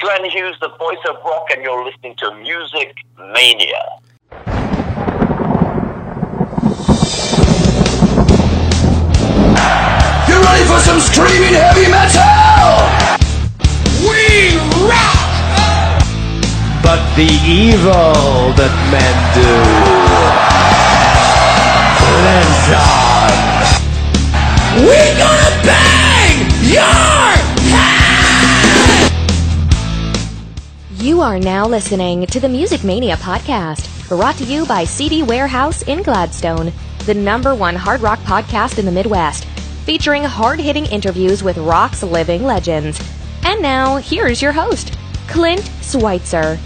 Glenn Hughes, the voice of rock, and you're listening to Music Mania. You ready for some screaming heavy metal? We rock! but the evil that men do lives on. We gonna bang your You are now listening to the Music Mania podcast, brought to you by CD Warehouse in Gladstone, the number one hard rock podcast in the Midwest, featuring hard hitting interviews with rock's living legends. And now, here's your host, Clint Schweitzer.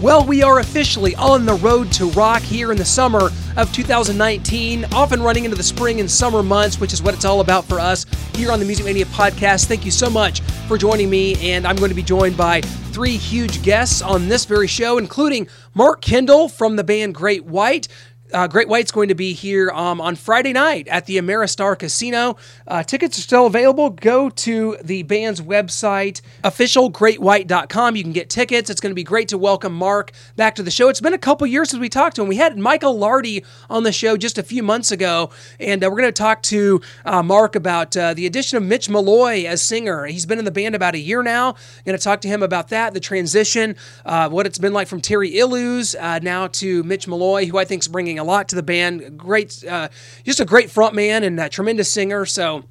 Well, we are officially on the road to rock here in the summer of 2019, often running into the spring and summer months, which is what it's all about for us here on the Music Mania podcast. Thank you so much for joining me, and I'm going to be joined by three huge guests on this very show, including Mark Kendall from the band Great White. Uh, Great White's going to be here um, on Friday night at the Ameristar Casino. Uh, tickets are still available. Go to the band's website, officialgreatwhite.com. You can get tickets. It's going to be great to welcome Mark back to the show. It's been a couple years since we talked to him. We had Michael Lardie on the show just a few months ago, and uh, we're going to talk to uh, Mark about uh, the addition of Mitch Malloy as singer. He's been in the band about a year now. I'm Going to talk to him about that, the transition, uh, what it's been like from Terry Ilous uh, now to Mitch Malloy, who I think is bringing a lot to the band. Great, uh, just a great front man and a tremendous singer. So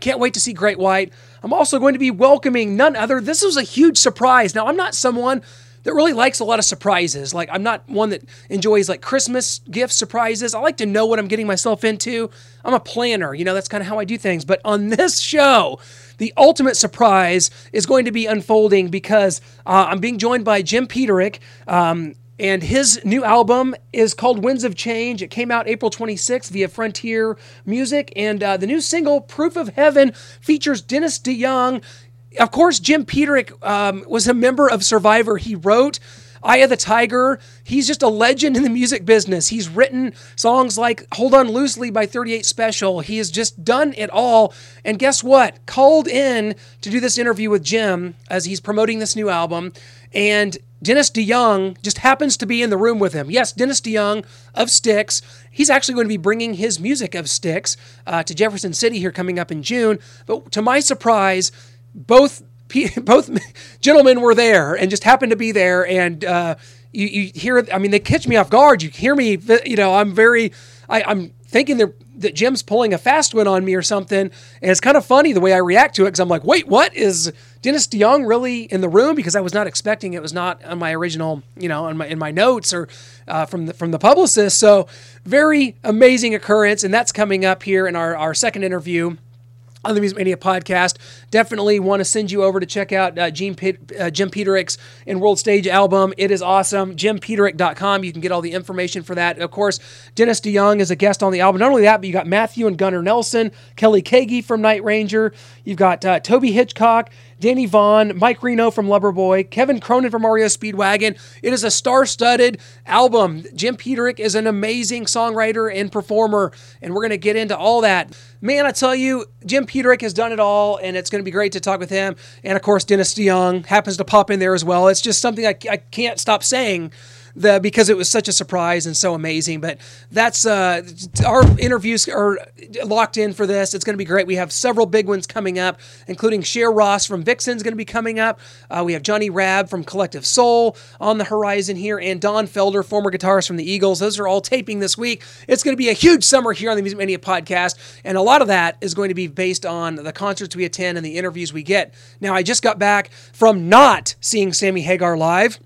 can't wait to see Great White. I'm also going to be welcoming none other. This was a huge surprise. Now, I'm not someone that really likes a lot of surprises. Like, I'm not one that enjoys like Christmas gift surprises. I like to know what I'm getting myself into. I'm a planner, you know, that's kind of how I do things. But on this show, the ultimate surprise is going to be unfolding because uh, I'm being joined by Jim Peterik. Um, and his new album is called Winds of Change. It came out April 26th via Frontier Music. And uh, the new single, Proof of Heaven, features Dennis DeYoung. Of course, Jim Peterik um, was a member of Survivor. He wrote Eye of the Tiger. He's just a legend in the music business. He's written songs like Hold On Loosely by 38 Special. He has just done it all. And guess what? Called in to do this interview with Jim as he's promoting this new album. And Dennis DeYoung just happens to be in the room with him. Yes, Dennis DeYoung of Styx. He's actually going to be bringing his music of Styx uh, to Jefferson City here coming up in June. But to my surprise, both both gentlemen were there and just happened to be there. And uh, you, you hear, I mean, they catch me off guard. You hear me, you know, I'm very, I, I'm thinking they're that Jim's pulling a fast one on me or something. And it's kind of funny the way I react to it because I'm like, wait, what is Dennis DeYoung really in the room? Because I was not expecting it was not on my original, you know, in my in my notes or uh, from the from the publicist. So very amazing occurrence, and that's coming up here in our our second interview on the Music Mania podcast. Definitely want to send you over to check out uh, Jim, Pit, uh, Jim Peterik's In World Stage album. It is awesome. JimPeterik.com. You can get all the information for that. Of course, Dennis DeYoung is a guest on the album. Not only that, but you got Matthew and Gunnar Nelson, Kelly Keagy from Night Ranger. You've got uh, Toby Hitchcock. Danny Vaughn, Mike Reno from Loverboy, Kevin Cronin from REO Speedwagon. It is a star-studded album. Jim Peterik is an amazing songwriter and performer, and we're going to get into all that. Man, I tell you, Jim Peterik has done it all, and it's going to be great to talk with him. And of course, Dennis DeYoung happens to pop in there as well. It's just something I, I can't stop saying the because it was such a surprise and so amazing. But that's uh, our interviews are locked in for this. It's going to be great. We have several big ones coming up, including Share Ross from Vixen's going to be coming up. Uh, we have Johnny Rabb from Collective Soul on the horizon here, and Don Felder, former guitarist from the Eagles. Those are all taping this week. It's going to be a huge summer here on the Music Mania podcast, and a lot of that is going to be based on the concerts we attend and the interviews we get. Now, I just got back from not seeing Sammy Hagar live.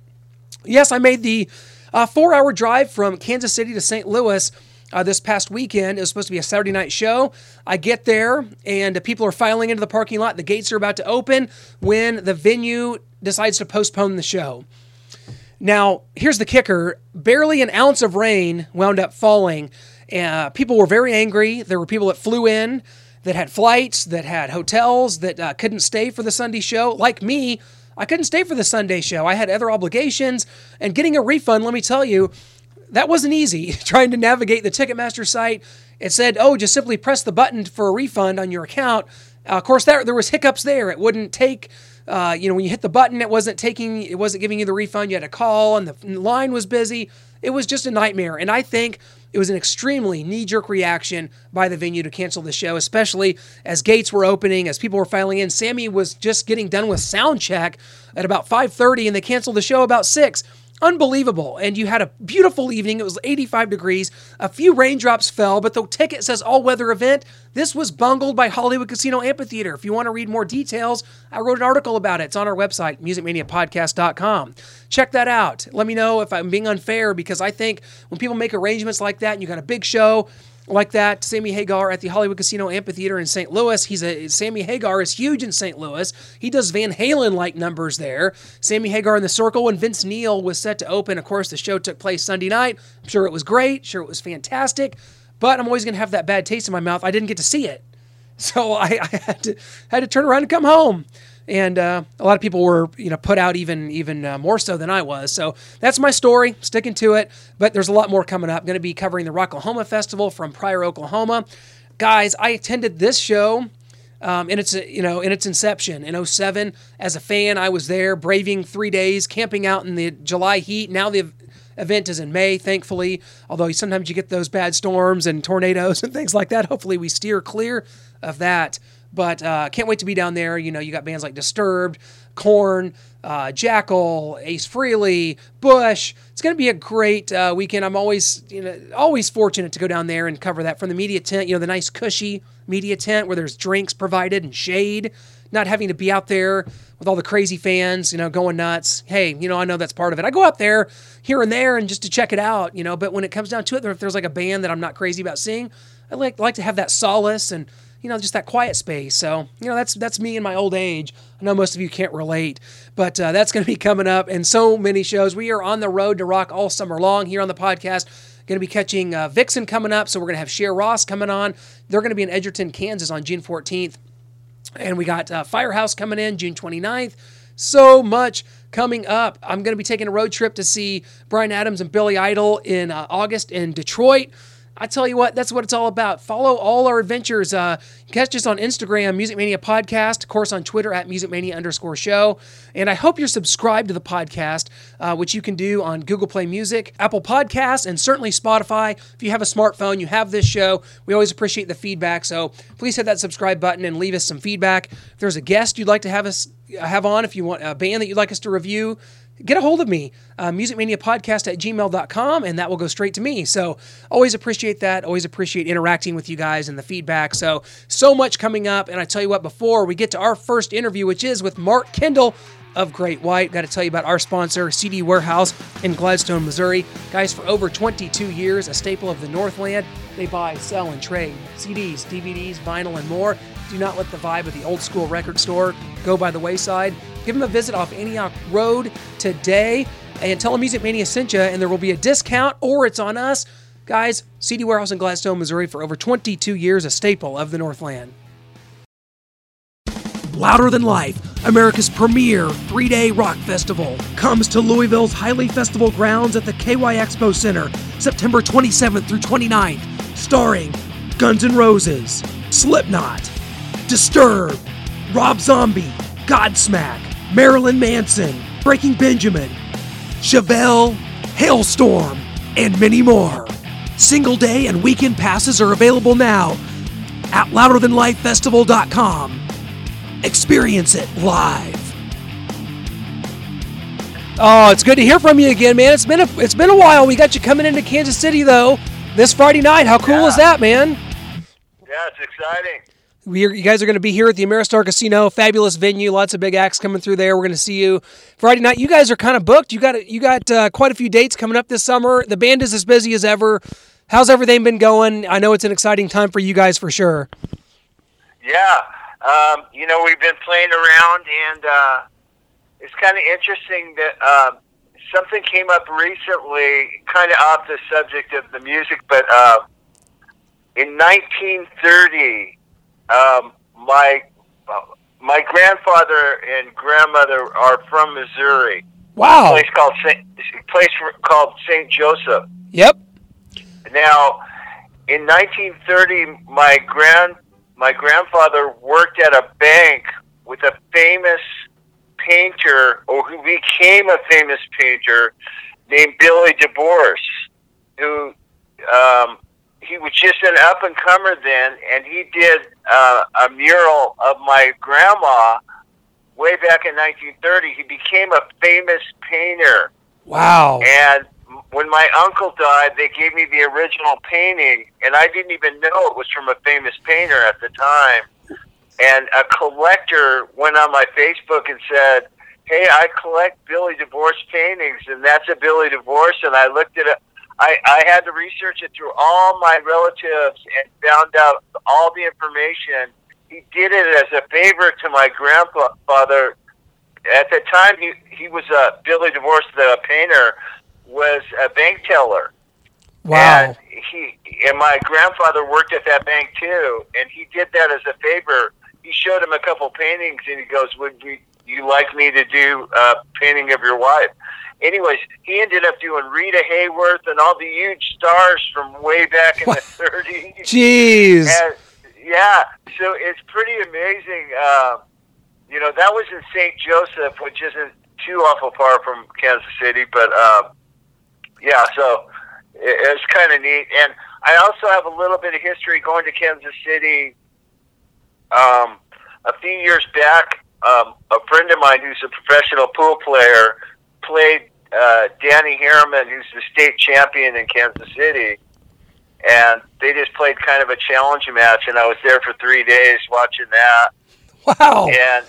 Yes, I made the uh, four hour drive from Kansas City to St. Louis. Uh, this past weekend. It was supposed to be a Saturday night show. I get there and people are filing into the parking lot. The gates are about to open when the venue decides to postpone the show. Now, here's the kicker barely an ounce of rain wound up falling. Uh, people were very angry. There were people that flew in that had flights, that had hotels, that uh, couldn't stay for the Sunday show. Like me, I couldn't stay for the Sunday show. I had other obligations, and getting a refund, let me tell you, that wasn't easy. Trying to navigate the Ticketmaster site, it said, oh, just simply press the button for a refund on your account. Uh, of course, there there was hiccups there. It wouldn't take. Uh, you know, when you hit the button, it wasn't taking, it wasn't giving you the refund. You had to call, and the line was busy. It was just a nightmare. And I think it was an extremely knee-jerk reaction by the venue to cancel the show, especially as gates were opening, as people were filing in. Sammy was just getting done with sound check at about 5:30, and they canceled the show about six unbelievable. And you had a beautiful evening. It was 85 degrees. A few raindrops fell, but the ticket says all weather event. This was bungled by Hollywood Casino Amphitheater. If you want to read more details, I wrote an article about it. It's on our website, musicmaniapodcast.com. Check that out. Let me know if I'm being unfair because I think when people make arrangements like that and you got a big show, like that. Sammy Hagar at the Hollywood Casino Amphitheater in St. Louis. He's a Sammy Hagar is huge in St. Louis. He does Van Halen like numbers there. Sammy Hagar in the Circle when Vince Neil was set to open. Of course, the show took place Sunday night. I'm sure it was great. Sure it was fantastic. But I'm always going to have that bad taste in my mouth. I didn't get to see it, so I, I had to had to turn around and come home and uh, a lot of people were you know put out even even uh, more so than I was. So that's my story, sticking to it. But there's a lot more coming up. Going to be covering the Rocklahoma Festival from Pryor, Oklahoma. Guys, I attended this show. Um, in its you know in its inception in 07 as a fan I was there braving three days camping out in the July heat now the event is in May thankfully although sometimes you get those bad storms and tornadoes and things like that hopefully we steer clear of that but uh, can't wait to be down there. You know, you got bands like Disturbed, Korn, uh, Jackyl, Ace Frehley, Bush. It's going to be a great uh, weekend. I'm always, you know, always fortunate to go down there and cover that from the media tent. You know, the nice cushy media tent where there's drinks provided and shade. Not having to be out there with all the crazy fans, you know, going nuts. Hey, you know, I know that's part of it. I go out there here and there and just to check it out, you know. But when it comes down to it, if there's like a band that I'm not crazy about seeing, I like like to have that solace and you know, just that quiet space. So, you know, that's that's me in my old age. I know most of you can't relate, but uh, that's going to be coming up and so many shows. We are on the road to rock all summer long here on the podcast. Going to be catching uh, Vixen coming up, so we're going to have Share Ross coming on. They're going to be in Edgerton, Kansas on June 14th. And we got uh, Firehouse coming in June 29th. So much coming up. I'm going to be taking a road trip to see Bryan Adams and Billy Idol in uh, August in Detroit. I tell you what, that's what it's all about. Follow all our adventures. Uh, catch us on Instagram, Music Mania Podcast, of course on Twitter at Music Mania underscore show. And I hope you're subscribed to the podcast, uh, which you can do on Google Play Music, Apple Podcasts, and certainly Spotify. If you have a smartphone, you have this show. We always appreciate the feedback. So please hit that subscribe button and leave us some feedback. If there's a guest you'd like to have us have on, if you want a band that you'd like us to review, get a hold of me, uh, musicmaniapodcast at gmail.com, and that will go straight to me. So always appreciate that. Always appreciate interacting with you guys and the feedback. So, so much coming up. And I tell you what, before we get to our first interview, which is with Mark Kendall of Great White, got to tell you about our sponsor, CD Warehouse in Gladstone, Missouri. Guys, for over 22 years, a staple of the Northland, they buy, sell, and trade CDs, DVDs, vinyl, and more. Do not let the vibe of the old school record store go by the wayside. Give them a visit off Antioch Road today and tell them Music Mania sent you, and there will be a discount or it's on us. Guys, CD Warehouse in Gladstone, Missouri for over 22 years, a staple of the Northland. Louder Than Life, America's premier three day rock festival, comes to Louisville's Highland Festival grounds at the KY Expo Center September 27th through 29th, starring Guns N' Roses, Slipknot, Disturbed, Rob Zombie, Godsmack, Marilyn Manson, Breaking Benjamin, Chevelle, Halestorm, and many more. Single day and weekend passes are available now at louderthanlifefestival.com. Experience it live. Oh, it's good to hear from you again, man. It's been a it's been a while. We got you coming into Kansas City though this Friday night. How cool Yeah. is that, man? Yeah, it's exciting. we are, you guys are going to be here at the Ameristar Casino, fabulous venue, lots of big acts coming through there. We're going to see you Friday night. You guys are kind of booked. You got you got uh, quite a few dates coming up this summer. The band is as busy as ever. How's everything been going? I know it's an exciting time for you guys for sure. Yeah, um, you know we've been playing around, and uh, it's kind of interesting that um, something came up recently, kind of off the subject of the music, but uh, in 1930, um, my uh, my grandfather and grandmother are from Missouri. Wow. place called Saint, a place called Saint Joseph. Yep. Now, in 1930, my my grandfather worked at a bank with a famous painter, or who became a famous painter, named Billy DeVorss, who um, he was just an up and comer then, and he did uh, a mural of my grandma way back in 1930. He became a famous painter, Wow. and when my uncle died, they gave me the original painting, and I didn't even know it was from a famous painter at the time. And a collector went on my Facebook and said, "Hey, I collect Billy DeVorss paintings, and that's a Billy DeVorss." And I looked at it. I, I had to research it through all my relatives and found out all the information. He did it as a favor to my grandfather. At the time, he he was a Billy DeVorss, the painter, was a bank teller. Wow. And he and my grandfather worked at that bank too, and he did that as a favor. He showed him a couple paintings, and he goes, "Would you, you like me to do a painting of your wife?" Anyways, he ended up doing Rita Hayworth and all the huge stars from way back in the 30s. Jeez. And, yeah, so it's pretty amazing. Uh, you know, that was in St. Joseph, which isn't too awful far from Kansas City, but uh, yeah, so it, it's kind of neat. And I also have a little bit of history going to Kansas City. Um, a few years back, um, a friend of mine who's a professional pool player played uh, Danny Harriman, who's the state champion in Kansas City and they just played kind of a challenge match and I was there for three days watching that Wow. and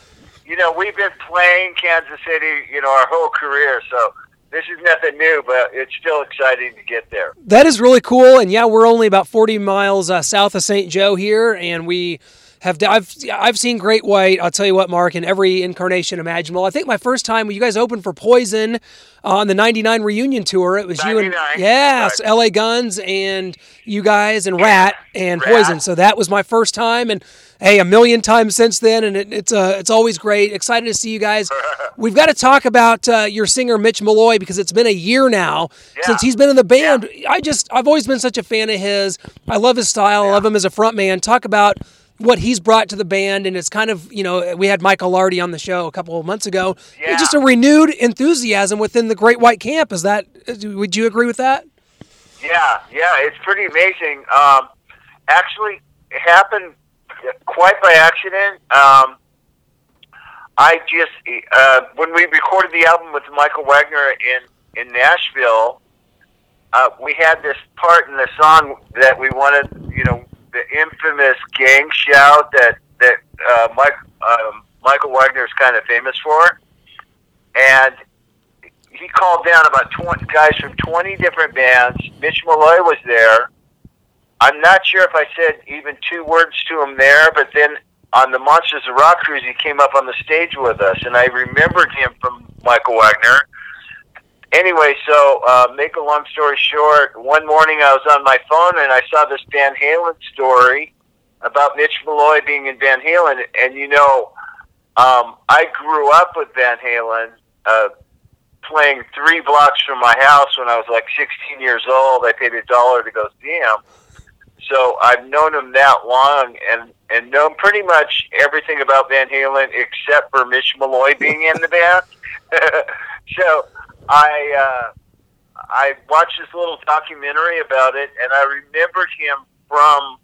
you know we've been playing Kansas City you know our whole career so this is nothing new but it's still exciting to get there That is really cool. And yeah, we're only about 40 miles uh, south of St. Joe here, and we have I've I've seen great white. I'll tell you what, Mark, in every incarnation imaginable. I think my first time when you guys opened for Poison on the '99 reunion tour, it was you and 99, yes, right. L.A. Guns and you guys and Ratt and Ratt. Poison. So that was my first time, and hey, a million times since then, and it, it's uh, it's always great. Excited to see you guys. We've got to talk about uh, your singer Mitch Malloy because it's been a year now since he's been in the band. I just I've always been such a fan of his. I love his style. I love him as a front man. Talk about what he's brought to the band, and it's kind of you know we had Michael Lardie on the show a couple of months ago. Yeah. Just a renewed enthusiasm within the Great White Camp. Is that? Would you agree with that? yeah yeah it's pretty amazing um, actually it happened quite by accident um, I just uh, when we recorded the album with Michael Wagner in in Nashville, uh, we had this part in the song that we wanted, you know, the infamous gang shout that that uh, Mike um, Michael Wagner is kind of famous for, and he called down about twenty guys from twenty different bands. Mitch Malloy was there. I'm not sure if I said even two words to him there, but then on the Monsters of Rock cruise, he came up on the stage with us, and I remembered him from Michael Wagner. Anyway, so uh, make a long story short, one morning I was on my phone and I saw this Van Halen story about Mitch Malloy being in Van Halen, and you know, um, I grew up with Van Halen, uh, playing three blocks from my house when I was like 16 years old. I paid a dollar to go see him. So I've known him that long and and known pretty much everything about Van Halen except for Mitch Malloy being in the band. so I uh, I watched this little documentary about it, and I remembered him from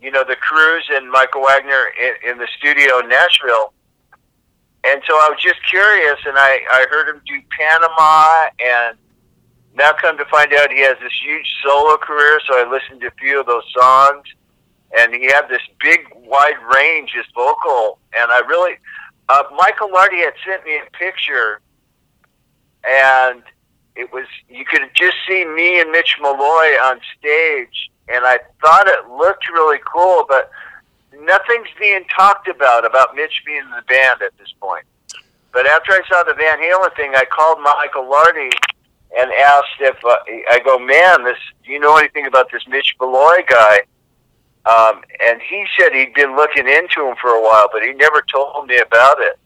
you know the cruise and Michael Wagner in, in the studio in Nashville. And so I was just curious, and I, I heard him do Panama, and now come to find out he has this huge solo career. So I listened to a few of those songs, and he had this big, wide range, his vocal, and I really, uh, Michael Lardie had sent me a picture, and it was you could just see me and Mitch Malloy on stage, and I thought it looked really cool, but nothing's being talked about about Mitch being in the band at this point. But after I saw the Van Halen thing, I called Michael Lardie and asked if uh, I go, man, this. Do you know anything about this Mitch Malloy guy? Um, and he said he'd been looking into him for a while, but he never told me about it.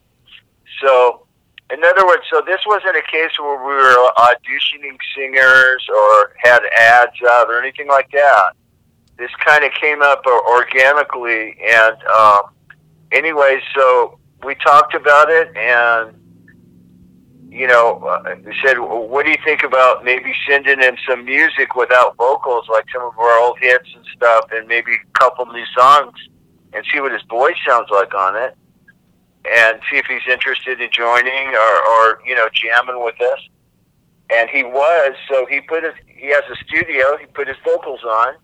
So, in other words, so this wasn't a case where we were auditioning singers or had ads out or anything like that. this kind of came up organically, and um, anyway, so we talked about it, and you know, uh, said, "Well, "What do you think about maybe sending him some music without vocals, like some of our old hits and stuff, and maybe a couple new songs, and see what his voice sounds like on it, and see if he's interested in joining or, or you know, jamming with us." And he was, so he put his, he has a studio. He put his vocals on,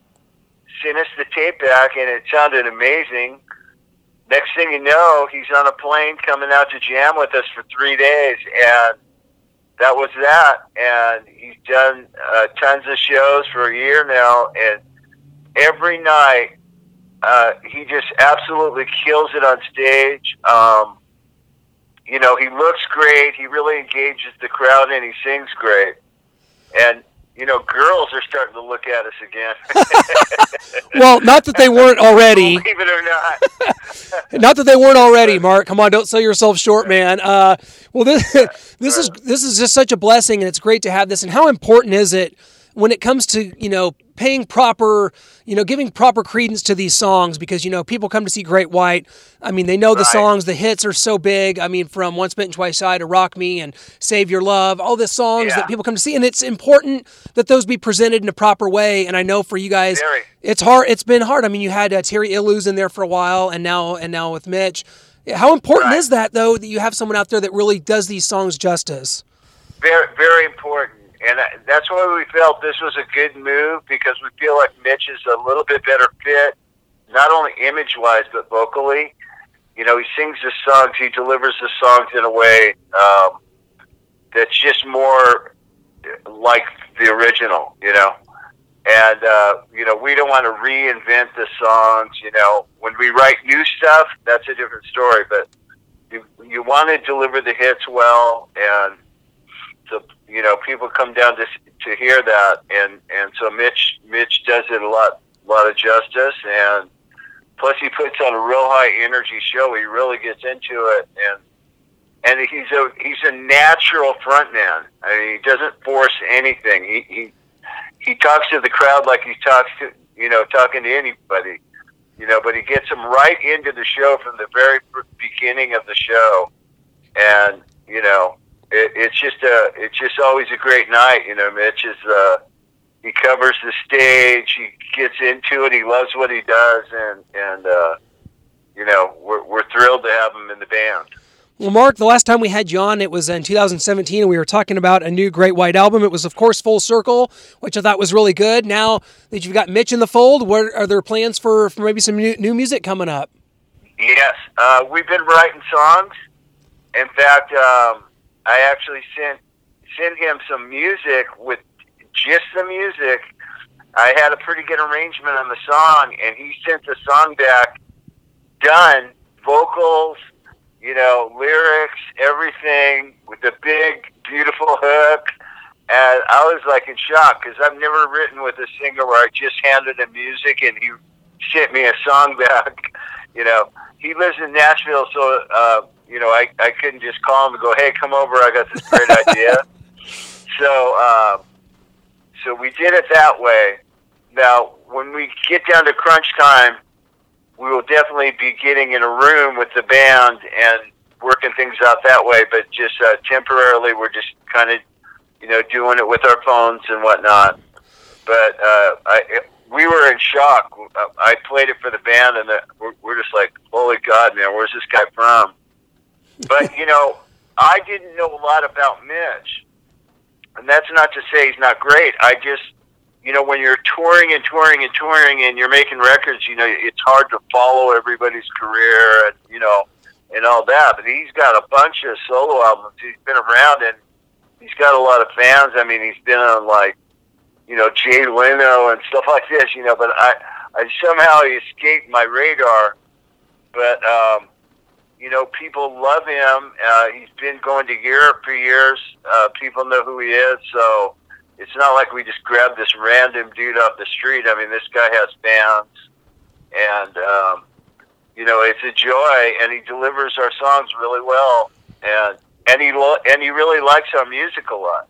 sent us the tape back, and it sounded amazing. Next thing you know, he's on a plane coming out to jam with us for three days, and that was that. And he's done uh, tons of shows for a year now, and every night uh, he just absolutely kills it on stage. Um, you know, he looks great. He really engages the crowd, and he sings great. And you know, girls are starting to look at us again. Well, not that they weren't already. Believe it or not. Not that they weren't already, Mark. Come on, don't sell yourself short, man. Uh, well, this this is this is just such a blessing, and it's great to have this. And how important is it when it comes to you know paying proper, you know, giving proper credence to these songs? Because you know people come to see Great White. I mean, they know the Right. songs. The hits are so big. I mean, from Once Bitten Twice Shy to Rock Me and Save Your Love, all the songs Yeah. that people come to see, and it's important that those be presented in a proper way. And I know for you guys, Very. it's hard. It's been hard. I mean, you had uh, Terry Ilous in there for a while, and now and now with Mitch. How important Right. is that though that you have someone out there that really does these songs justice? very very important and that's why we felt this was a good move because we feel like Mitch is a little bit better fit not only image wise but vocally. You know he sings the songs he delivers the songs in a way um, that's just more like the original you know? And uh, you know we don't want to reinvent the songs you know? When we write new stuff that's a different story but you, you want to deliver the hits well and so you know people come down to to hear that. And and so Mitch Mitch does it a lot lot of justice. And plus he puts on a real high energy show. He really gets into it. And and he's a he's a natural frontman I mean he doesn't force anything. He he he talks to the crowd like he talks to you know talking to anybody you know but he gets them right into the show from the very beginning of the show. And you know it, it's just a it's just always a great night. You know, Mitch is uh, he covers the stage, he gets into it, he loves what he does, and and uh, you know we're we're thrilled to have him in the band. Well, Mark, the last time we had you on, it was in 2017, and we were talking about a new Great White album. It was, of course, Full Circle, which I thought was really good. Now that you've got Mitch in the fold, what are there plans for, for maybe some new, new music coming up? Yes, uh, we've been writing songs. In fact, um, I actually sent sent him some music with just the music. I had a pretty good arrangement on the song, and he sent the song back done, vocals, you know, lyrics, everything with the big, beautiful hook. And I was like in shock because I've never written with a singer where I just handed him music and he sent me a song back. You know, he lives in Nashville, so uh, you know I I couldn't just call him and go, hey, come over, I got this great idea. So um, so we did it that way. Now, when we get down to crunch time, we will definitely be getting in a room with the band and working things out that way. But just uh, temporarily, we're just kind of, you know, doing it with our phones and whatnot. But uh, I, we were in shock. I played it for the band, and the, we're, we're just like, "Holy God, man, where's this guy from?" But you know, I didn't know a lot about Mitch, and that's not to say he's not great. I just you know, when you're touring and touring and touring and you're making records, you know, it's hard to follow everybody's career and, you know, and all that. But he's got a bunch of solo albums. He's been around and he's got a lot of fans. I mean, he's been on like, you know, Jay Leno and stuff like this, you know, but I, I somehow escaped my radar. But, um, you know, people love him. Uh, he's been going to Europe for years. Uh, people know who he is. So, it's not like we just grabbed this random dude off the street. I mean, this guy has fans, and um, you know, it's a joy, and he delivers our songs really well, and and he lo- and he really likes our music a lot.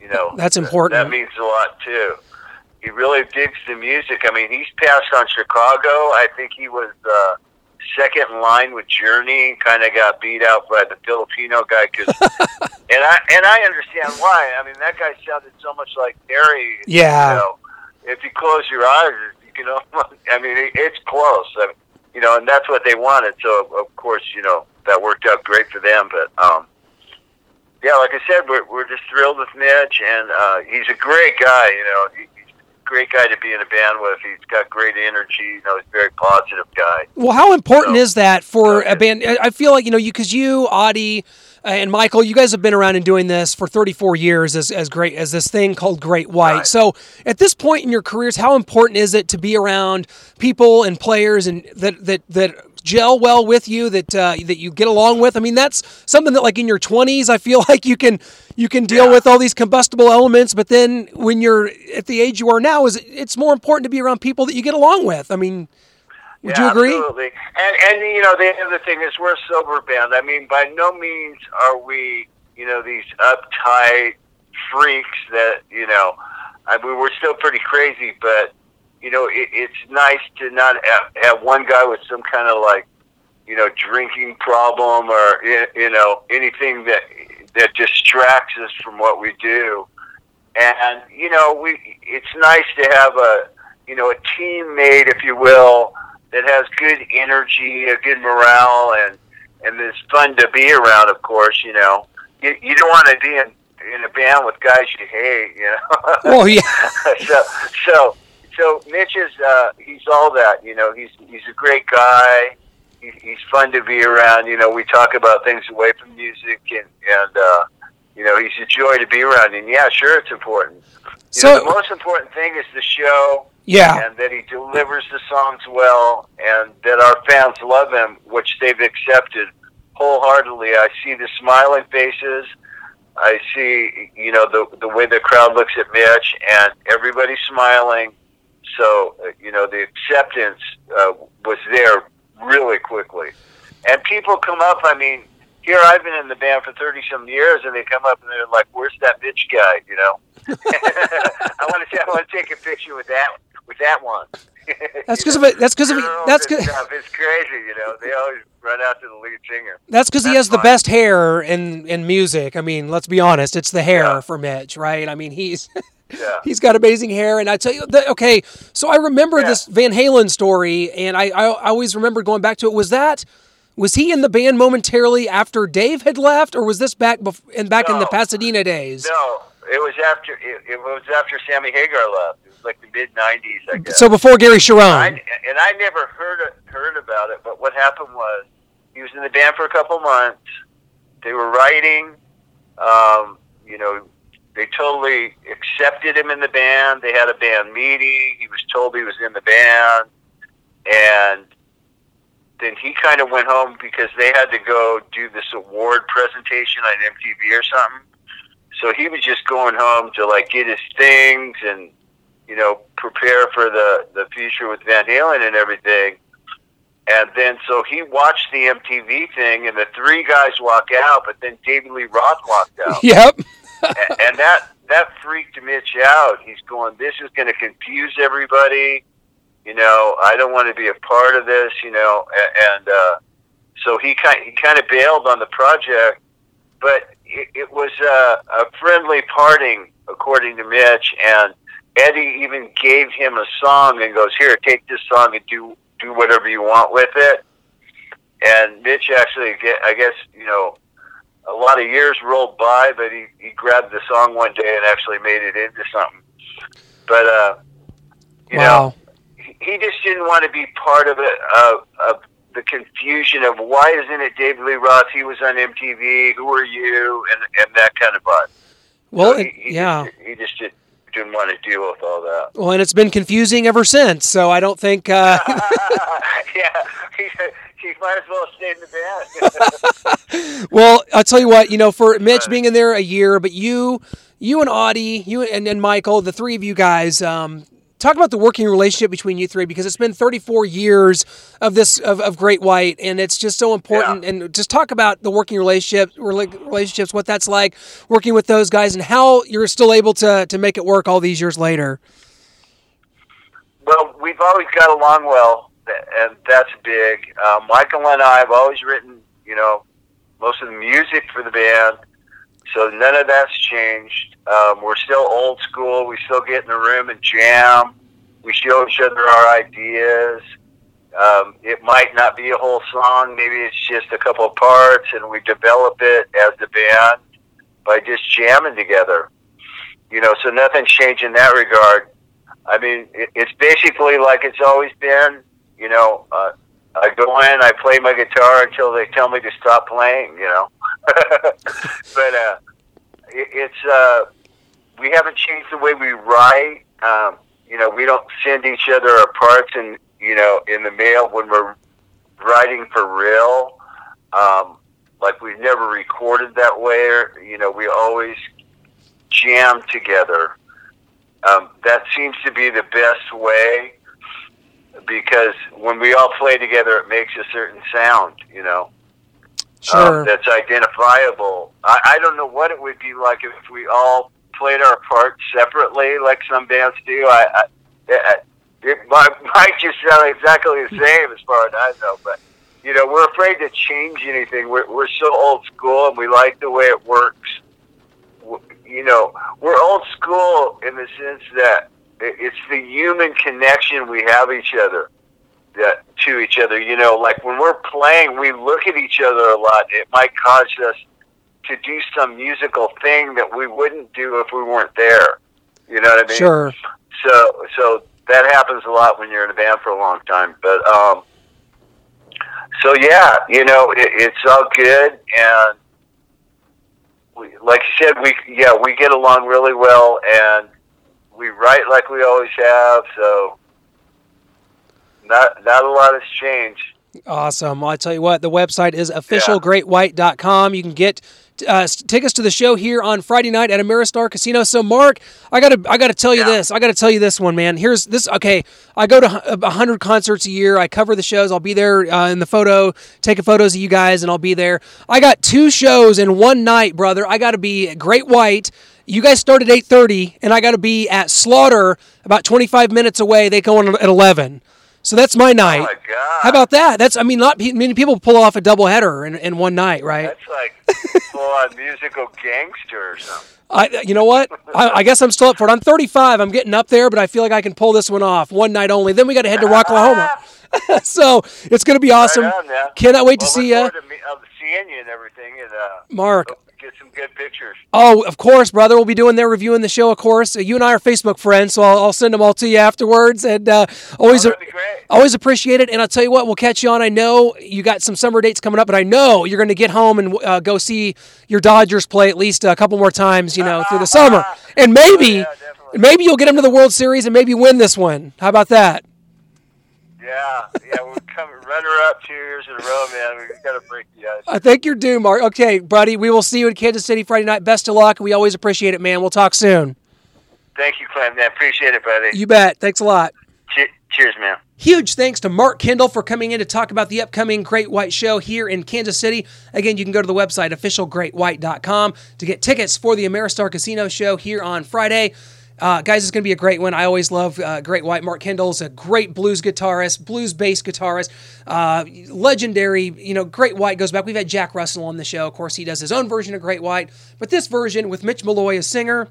You know, That's That- important. That, means a lot too. he really digs the music. I mean, he's passed on Chicago. I think he was uh, second in line with Journey. Kind of got beat out by the Filipino guy. Cause, and I and I understand why. I mean, that guy sounded so much like Terry. Yeah. You know, if you close your eyes, you can. almost- I mean, it, it's close. I mean, you know, and that's what they wanted. So of course, you know, that worked out great for them. But um, yeah, like I said, we're we're just thrilled with Mitch, and uh, he's a great guy. You know, he, great guy to be in a band with. He's got great energy. You know, he's a very positive guy. Well, how important So- is that for a band? I I feel like you know you because you, Audie, uh, and Michael, you guys have been around and doing this for 34 years as as great as this thing called Great White. Right. So, at this point in your careers, how important is it to be around people and players and that that that gel well with you that uh, that you get along with? I mean, that's something that like in your 20s, I feel like you can you can deal Yeah. with all these combustible elements, but then when you're at the age you are now, is it- it's more important to be around people that you get along with. I mean. Would yeah, you agree? Absolutely. And and you know the other thing is we're a sober band. I mean, by no means are we you know these uptight freaks that you know. I mean, we're still pretty crazy, but you know it, it's nice to not have, have one guy with some kind of like you know drinking problem or you know anything that that distracts us from what we do. And you know we it's nice to have a you know a teammate, if you will that has good energy, a good morale, and and is fun to be around. Of course, you know, you, you don't want to be in in a band with guys you hate. You know. Well, yeah. so so so Mitch is uh, he's all that. You know, he's he's a great guy. He, he's fun to be around. You know, we talk about things away from music, and and uh, you know, he's a joy to be around. And yeah, sure, it's important. You So- know, the most important thing is the show Yeah. and that he delivers the songs well, and that our fans love him, which they've accepted wholeheartedly. I see the smiling faces. I see, you know, the the way the crowd looks at Mitch, and everybody's smiling. So, uh, you know, the acceptance uh, was there really quickly, and people come up. I mean, here I've been in the band for thirty some years, and they come up and they're like, "Where's that bitch guy?" You know. I want to. I want to take a picture with that with that one. That's because of it. That's because of it. That's good. It's crazy, you know. They always run out to the lead singer. That's because he has the best hair in in music. I mean, let's be honest. It's the hair Yeah. for Mitch, right? I mean, he's Yeah. he's got amazing hair, and I tell you, that, okay. So I remember Yeah. this Van Halen story, and I, I I always remember going back to it. Was that was he in the band momentarily after Dave had left, or was this back bef- and back in the Pasadena days? No, it was after it, it was after Sammy Hagar left. It was like the mid '90s, I guess. So before Gary Cherone. I, and I never heard heard about it, but what happened was he was in the band for a couple months. They were writing. Um, you know, they totally accepted him in the band. They had a band meeting. He was told he was in the band, and then he kind of went home because they had to go do this award presentation on MTV or something. So he was just going home to like get his things and you know, prepare for the the future with Van Halen and everything. And then so he watched the MTV thing, and the three guys walk out, but then David Lee Roth walked out, Yep. And that that freaked Mitch out. He's going, "This is going to confuse everybody." You know, I don't want to be a part of this. You know, and uh, so he kind he kind of bailed on the project, but it, it was a, a friendly parting, according to Mitch, and Eddie even gave him a song and goes, "Here, take this song and do do whatever you want with it." And Mitch actually, I guess, you know, a lot of years rolled by, but he he grabbed the song one day and actually made it into something. But uh, you know, wow. he he just didn't want to be part of it of, of the confusion of why isn't it David Lee Roth? He was on MTV. Who are you? And and that kind of vibe. Well, So he, he yeah. Just, he just didn't didn't want to deal with all that. Well, and it's been confusing ever since. So I don't think. Uh, yeah, he might as well stay in the band. Well, I'll tell you what, you know, for Mitch being in there a year, but you, you and Audie, you and, and Michael, the three of you guys, um, talk about the working relationship between you three because it's been 34 years of this of, of Great White, and it's just so important. Yeah. And just talk about the working relationship, relationships, what that's like working with those guys, and how you're still able to to make it work all these years later. well, we've always got along well, and that's big. Uh, Michael and I have always written, you know, most of the music for the band, so none of that's changed. Um, we're still old school. We still get in the room and jam. We show each other our ideas. Um, it might not be a whole song. Maybe it's just a couple of parts, and we develop it as the band by just jamming together. You know, so nothing's changed in that regard. I mean, it's basically like it's always been. You know, uh, I go in, I play my guitar until they tell me to stop playing. You know, but uh, it, it's uh, we haven't changed the way we write. Um, you know, we don't send each other our parts and you know in the mail when we're writing for real. Um, like we've never recorded that way. Or, you know, we always jam together. Um, that seems to be the best way because when we all play together, it makes a certain sound. You know Sure. um, that's identifiable. I, I don't know what it would be like if we all played our parts separately, like some bands do. I, I it, it might, might just sound exactly the same as far as I know, but you know, we're afraid to change anything. We're we're so old school, and we like the way it works. You know, we're old school in the sense that it's the human connection we have each other that to each other. You know, like when we're playing, we look at each other a lot. It might cause us to do some musical thing that we wouldn't do if we weren't there. You know what I mean? Sure. So, so that happens a lot when you're in a band for a long time. But, um, so yeah, you know, it, it's all good, and we, like you said, we yeah we get along really well, and we write like we always have. So, not not a lot has changed. Awesome. Well, I tell you what, the website is officialgreatwhite.com. You can get uh, tickets to the show here on Friday night at Ameristar Casino. So, Mark, I gotta, I gotta tell you Yeah. this. I gotta tell you this one, man. Here's this. Okay, I go to a hundred concerts a year. I cover the shows. I'll be there uh, in the photo, taking photos of you guys, and I'll be there. I got two shows in one night, brother. I got to be Great White. You guys start at eight thirty, and I got to be at Slaughter about twenty five minutes away. They go on at eleven. So that's my night. Oh my god! How about that? That's I mean, not many people pull off a double header in, in one night, right? that's like full on musical gangster or something. I, you know what? I, I guess I'm still up for it. I'm 35. I'm getting up there, but I feel like I can pull this one off one night only. Then we got to head to Rocklahoma. so it's going to be awesome. Right on. Cannot wait to see you, to me- seeing you and everything, and uh, Mark. Good pictures. Oh, of course, brother. We'll be doing their reviewing the show, of course. You and I are Facebook friends, so I'll, I'll send them all to you afterwards. And uh, always, Oh, that'd be great. always appreciate it. And I'll tell you what, we'll catch you on. I know you got some summer dates coming up, but I know you're going to get home and uh, go see your Dodgers play at least a couple more times, you know, through the summer. And maybe, Oh, yeah, maybe you'll get them to the World Series and maybe win this one. How about that? Yeah, yeah, we're coming runner up two years in a row, man. We got to break the ice. I think you're due, Mark. Okay, buddy. We will see you in Kansas City Friday night. Best of luck. We always appreciate it, man. We'll talk soon. Thank you, Clem. Man, appreciate it, buddy. You bet. Thanks a lot. Che- cheers, man. Huge thanks to Mark Kendall for coming in to talk about the upcoming Great White Show here in Kansas City. Again, you can go to the website officialgreatwhite.com to get tickets for the Ameristar Casino show here on Friday. Uh, guys, it's going to be a great one. I always love uh, Great White. Mark Kendall's a great blues guitarist, blues bass guitarist, uh, legendary. You know, Great White goes back. We've had Jack Russell on the show. Of course, he does his own version of Great White, but this version with Mitch Malloy as singer,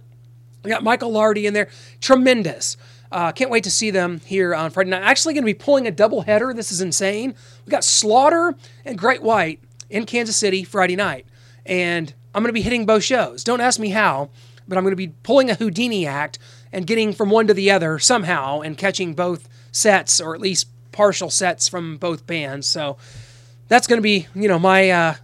we got Michael Lardie in there. Tremendous. Uh, can't wait to see them here on Friday night. Actually, going to be pulling a double header. This is insane. We got Slaughter and Great White in Kansas City Friday night, and I'm going to be hitting both shows. Don't ask me how, but I'm going to be pulling a Houdini act and getting from one to the other somehow and catching both sets or at least partial sets from both bands. So that's going to be, you know, my uh,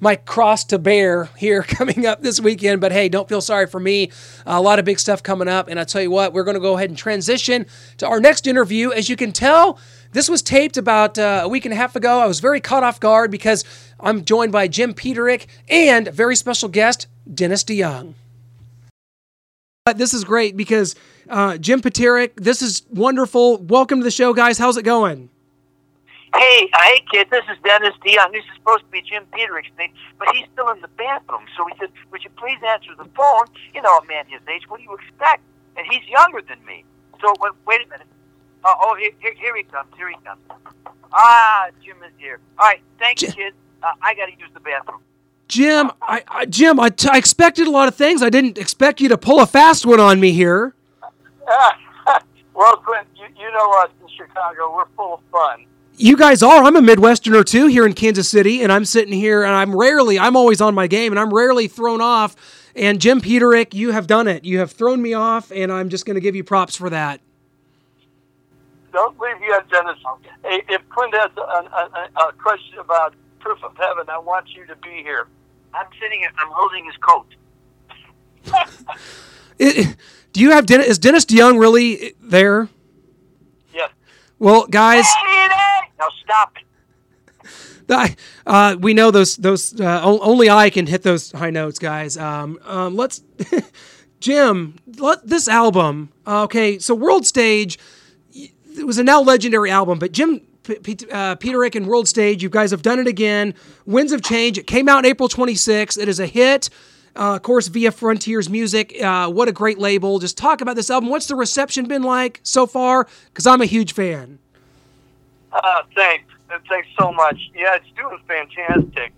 my cross to bear here coming up this weekend. But hey, don't feel sorry for me. a lot of big stuff coming up. And I tell you what, we're going to go ahead and transition to our next interview. As you can tell, this was taped about uh, a week and a half ago. I was very caught off guard because I'm joined by Jim Peterik and a very special guest, Dennis DeYoung. This is great because uh, Jim Peterik, this is wonderful. Welcome to the show, guys. How's it going? Hey, uh, hey, kid, this is Dennis DeYoung. This is supposed to be Jim Peterik's name, but he's still in the bathroom. So he said, Would you please answer the phone? You know, a man his age, what do you expect? And he's younger than me. So, wait, wait a minute. Oh, oh here, here, here he comes. Here he comes. Ah, Jim is here. All right, thank you, Jim- kid. Uh, I got to use the bathroom. Jim, I, I Jim, I, t- I expected a lot of things. I didn't expect you to pull a fast one on me here. well, Clint, you, you know us in Chicago. We're full of fun. You guys are. I'm a Midwesterner too here in Kansas City, and I'm sitting here, and I'm rarely, I'm always on my game, and I'm rarely thrown off. And Jim Peterik, you have done it. You have thrown me off, and I'm just going to give you props for that. Don't leave yet, Dennis. Hey, if Clint has a, a, a, a question about proof of heaven, I want you to be here. I'm sitting. Here, I'm holding his coat. It- do you have Dennis? Is Dennis DeYoung really there? Yes. Well, guys, Now stop it. Uh, we know those those uh, only I can hit those high notes, guys. Um, um, let's, Jim, let this album. Uh, okay, so World Stage, it was a now legendary album, but Jim. Uh, Peterik and World Stage, you guys have done it again. Winds of Change. It came out April 26th. It is a hit. Uh, of course, via Frontiers Music. Uh, what a great label. Just talk about this album. What's the reception been like so far? Because I'm a huge fan. Uh, thanks. Thanks so much. Yeah, it's doing fantastic.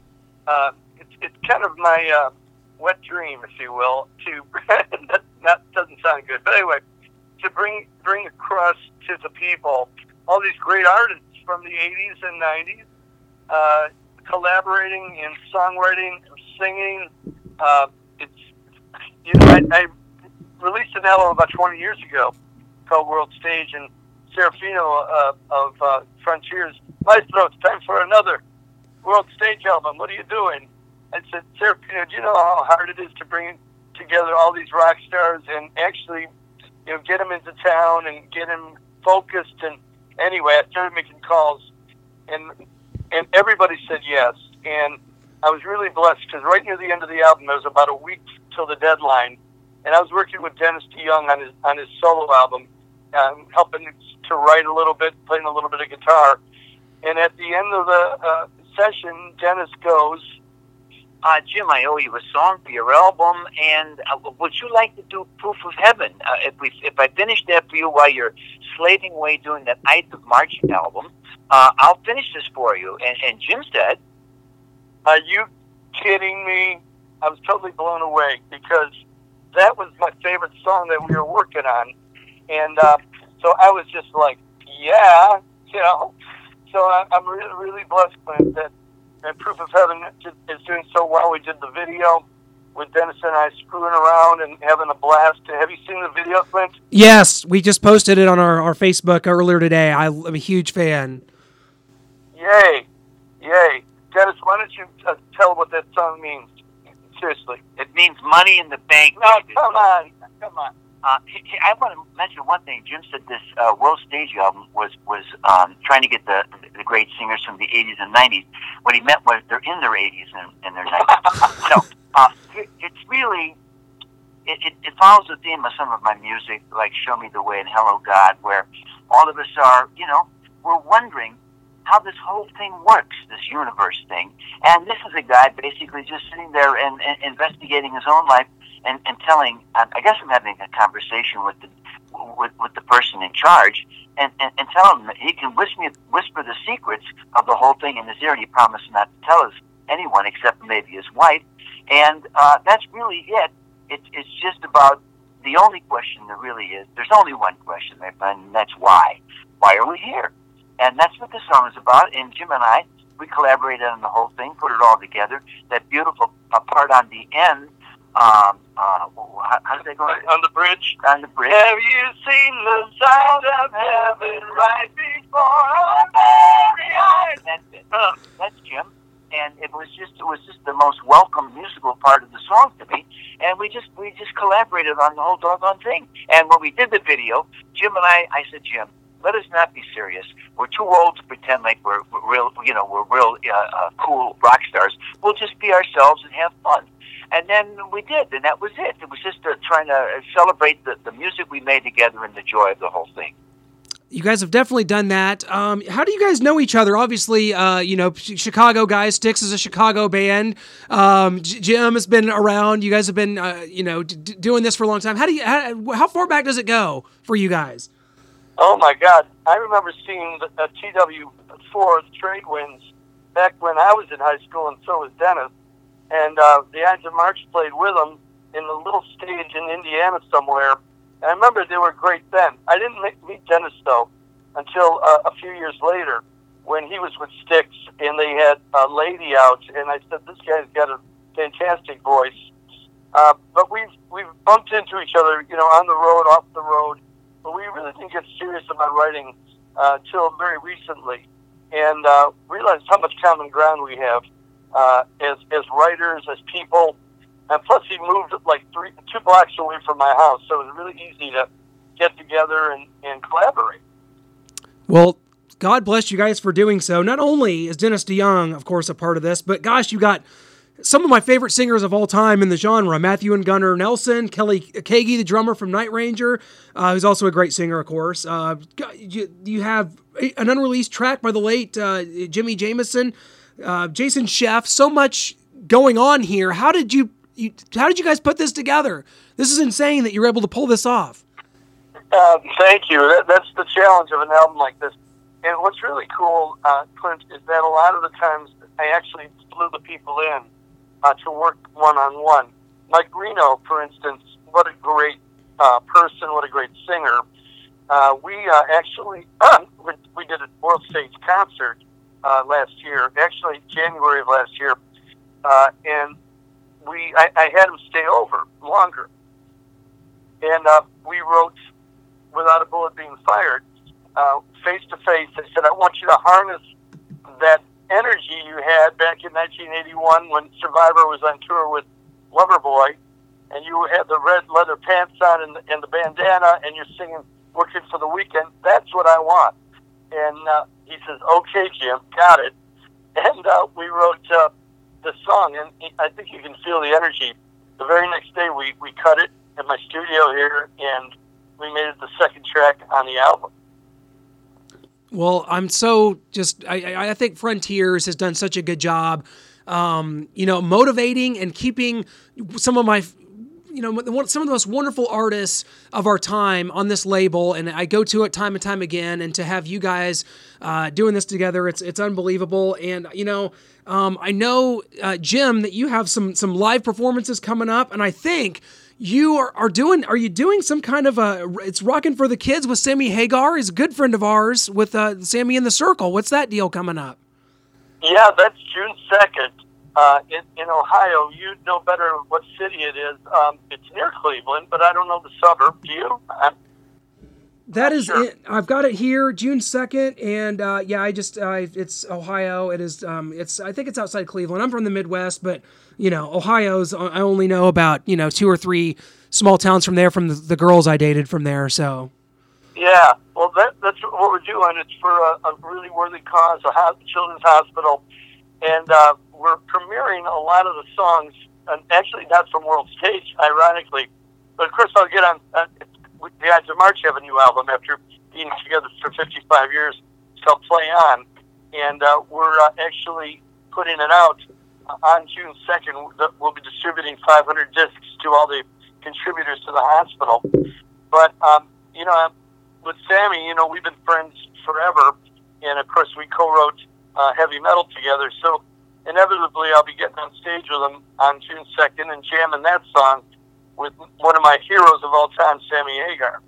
Uh, it's, it's kind of my uh, wet dream, if you will, to that, that doesn't sound good, but anyway, to bring bring across to the people all these great artists from the 80s and 90s, uh, collaborating in songwriting, singing. Uh, it's you know, I, I released an album about 20 years ago called World Stage, and Serafino uh, of uh, Frontiers, Maestro, it's time for another World Stage album. What are you doing? I said, Serafino, do you know how hard it is to bring together all these rock stars and actually, you know, get them into town and get them focused? And anyway, I started making calls, and and everybody said yes. And I was really blessed because right near the end of the album, there was about a week till the deadline, and I was working with Dennis DeYoung on his on his solo album, um, helping to write a little bit, playing a little bit of guitar. And at the end of the uh, session, Dennis goes, Uh, Jim, I owe you a song for your album, and uh, would you like to do Proof of Heaven? Uh, if we, if I finish that for you while you're slaving away doing that Ides of March album, uh, I'll finish this for you. And, and Jim said, Are you kidding me? I was totally blown away because that was my favorite song that we were working on. And uh, so I was just like, yeah, you know. So I, I'm really, really blessed, that, that Proof of Heaven is doing so well. We did the video with Dennis and I screwing around and having a blast. Have you seen the video, Clint? Yes, we just posted it on our, our Facebook earlier today. I, I'm a huge fan. Yay, yay. Dennis, why don't you uh, tell what that song means? Seriously. it means money in the bank. No, come on. Come on. Uh, I want to mention one thing. Jim said this uh, World Stage album was was um, trying to get the the great singers from the 80s and 90s. What he meant was they're in their 80s and, and their 90s. no, uh, it, it's really it, it, it follows the theme of some of my music, like "Show Me the Way" and "Hello God," where all of us are, you know, we're wondering how this whole thing works, this universe thing. And this is a guy basically just sitting there and, and investigating his own life and, and telling. I I guess I'm having a conversation with the with, with the person in charge, and, and, and tell him that he can whisper whisper the secrets of the whole thing in his ear, and he promised not to tell us anyone except maybe his wife. And uh, that's really it. It's it's just about the only question there really is. There's only one question, there, and that's why. Why are we here? And that's what this song is about. And Jim and I, we collaborated on the whole thing, put it all together. That beautiful uh, part on the end. Um, uh, how, how did they go? On the bridge. On the bridge. Have you seen the sound of heaven right before our very eyes? That's it. That's Jim. And it was just it was just the most welcome musical part of the song to me. And we just we just collaborated on the whole doggone thing. And when we did the video, Jim and I I said, Jim, let us not be serious. We're too old to pretend like we're, we're real, you know, we're real uh, uh, cool rock stars. We'll just be ourselves and have fun. And then we did, and that was it. It was just uh, trying to celebrate the, the music we made together and the joy of the whole thing. You guys have definitely done that. Um, how do you guys know each other? Obviously, uh, you know, Chicago guys. Styx is a Chicago band. Um, J- Jim has been around. You guys have been, uh, you know, d- d- doing this for a long time. How do you? How, how far back does it go for you guys? Oh my God! I remember seeing the uh, TW4 Trade Winds back when I was in high school, and so was Dennis. And uh, the Ides of March played with them in a little stage in Indiana somewhere. And I remember they were great then. I didn't meet- Dennis though until uh, a few years later when he was with Styx and they had a lady out, and I said, "This guy's got a fantastic voice." Uh, but we've we've bumped into each other, you know, on the road, off the road. But we really didn't get serious about writing uh, till very recently, and uh, realized how much common ground we have uh, as as writers, as people. And plus, he moved like three two blocks away from my house, so it was really easy to get together and, and collaborate. Well, God bless you guys for doing so. Not only is Dennis DeYoung, of course, a part of this, but gosh, you got some of my favorite singers of all time in the genre Matthew and Gunnar Nelson, Kelly Keagy, the drummer from Night Ranger, uh, who's also a great singer, of course. Uh, you, you have an unreleased track by the late uh, Jimi Jamison, uh, Jason Scheff, so much going on here. How did you, you how did you guys put this together? This is insane that you're able to pull this off. Uh, thank you. That, that's the challenge of an album like this. And what's really cool, uh, Clint, is that a lot of the times I actually flew the people in uh, to work one on one. Mike Reno, for instance, what a great uh, person, what a great singer. Uh, we uh, actually we did a world stage concert uh, last year, actually January of last year, uh, and we I, I had him stay over longer, and uh, we wrote without a bullet being fired, face to face. I said, I want you to harness that energy you had back in 1981 when Survivor was on tour with Loverboy, and you had the red leather pants on and the, and the bandana, and you're singing "Working for the Weekend." That's what I want. And uh, he says, "Okay, Jim, got it." And uh, we wrote uh, the song, and I think you can feel the energy. The very next day, we we cut it in my studio here, and we made it the second track on the album. Well, I'm so just I, I think Frontiers has done such a good job, um, you know, motivating and keeping some of my you know some of the most wonderful artists of our time on this label and i go to it time and time again and to have you guys uh, doing this together it's it's unbelievable. And you know um, i know uh, jim that you have some some live performances coming up and i think you are, are doing are you doing some kind of a it's rocking for the kids with sammy hagar he's a good friend of ours with uh, sammy in the circle. What's that deal coming up? Yeah that's june 2nd uh, in, in Ohio, you know better what city it is. Um, it's near Cleveland, but I don't know the suburb. Do you? I'm, that is sure. it. I've got it here, June second, and uh, yeah, I just uh, it's Ohio. It is. Um, it's I think it's outside Cleveland. I'm from the Midwest, but you know, Ohio's. I only know about you know two or three small towns from there from the, the girls I dated from there. So. Yeah, well, that, that's what we're doing. It's for a, a really worthy cause, a ho- children's hospital, and uh, we're premiering a lot of the songs, and actually not from World Stage, ironically. But of course, I'll get on. Uh, the Ides of March have a new album after being together for 55 years. It's called Play On, and uh, we're uh, actually putting it out on June 2nd. We'll be distributing 500 discs to all the contributors to the hospital. But um, you know, with Sammy, you know, we've been friends forever, and of course, we co-wrote uh, heavy metal together. So inevitably I'll be getting on stage with him on June 2nd and jamming that song with one of my heroes of all time, Sammy Hagar.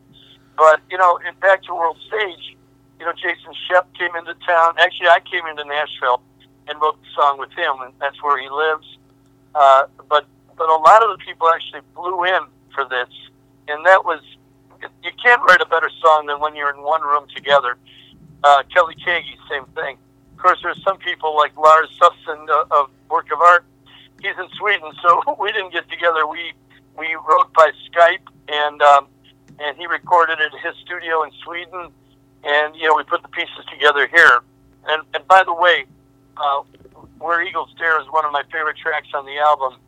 But, you know, in back to World Stage, you know, Jason Scheff came into town. Actually, I came into Nashville and wrote the song with him, and that's where he lives. Uh, but but a lot of the people actually flew in for this, and that was you can't write a better song than when you're in one room together. Uh, Kelly Keagy, same thing course, there's some people like Lars Säfsund uh, of Work of Art. He's in Sweden, so we didn't get together. We we wrote by Skype, and um, and he recorded at his studio in Sweden, and you know we put the pieces together here. And and by the way, uh, Where Eagles Dare is one of my favorite tracks on the album.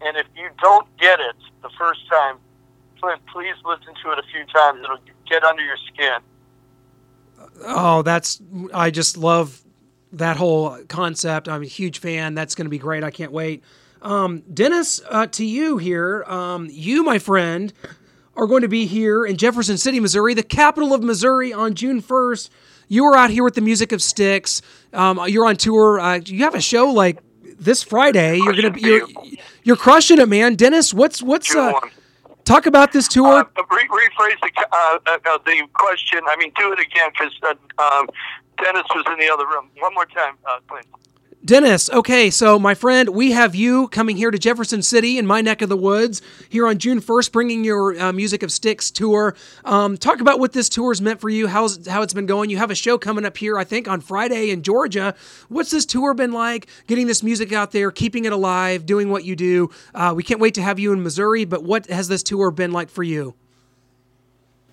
And if you don't get it the first time, Clint, please listen to it a few times. It'll get under your skin. Oh, that's I just love that whole concept. I'm a huge fan. That's going to be great. I can't wait. Um, Dennis, uh, to you here. Um, you, my friend, are going to be here in Jefferson City, Missouri, the capital of Missouri, on June 1st. You are out here with the music of Styx. Um, you're on tour. Uh, you have a show like this Friday. You're gonna be you're, you're crushing it, man. Dennis, what's what's uh, talk about this tour? Uh, re- rephrase the, uh, uh, uh, the question. I mean, do it again because um, Dennis was in the other room. One more time, uh, Clint. Dennis, okay, so my friend, we have you coming here to Jefferson City in my neck of the woods here on June 1st, bringing your uh, Music of Styx tour. Um, talk about what this tour's meant for you, how's, how it's been going. You have a show coming up here, I think, on Friday in Georgia. What's this tour been like? Getting this music out there, keeping it alive, doing what you do. Uh, we can't wait to have you in Missouri, but what has this tour been like for you?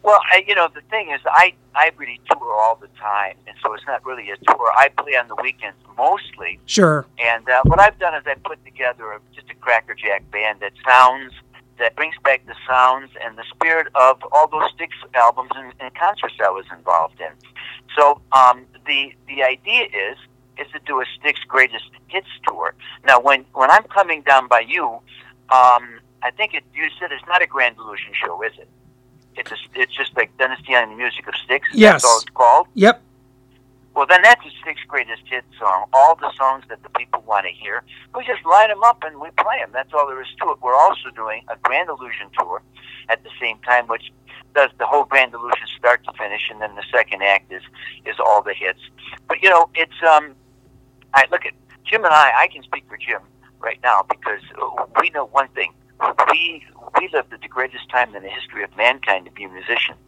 Well, I, you know, the thing is, I I really tour all the time, and so it's not really a tour. I play on the weekends mostly, Sure. and uh, what I've done is I put together a, just a crackerjack band that sounds that brings back the sounds and the spirit of all those Styx albums and, and concerts I was involved in. So um, the the idea is is to do a Styx greatest hits tour. Now, when when I'm coming down by you, um, I think it, you said it's not a Grand Illusion show, is it? It's a, it's just like Dynasty on the Music of Styx. Yes. That's all it's called. Yep. Well, then that's a Styx greatest hit song. All the songs that the people want to hear, we just line them up and we play them. That's all there is to it. We're also doing a Grand Illusion tour at the same time, which does the whole Grand Illusion start to finish, and then the second act is is all the hits. But you know, it's um, I look at Jim and I. I can speak for Jim right now because we know one thing. We we lived at the greatest time in the history of mankind to be musicians.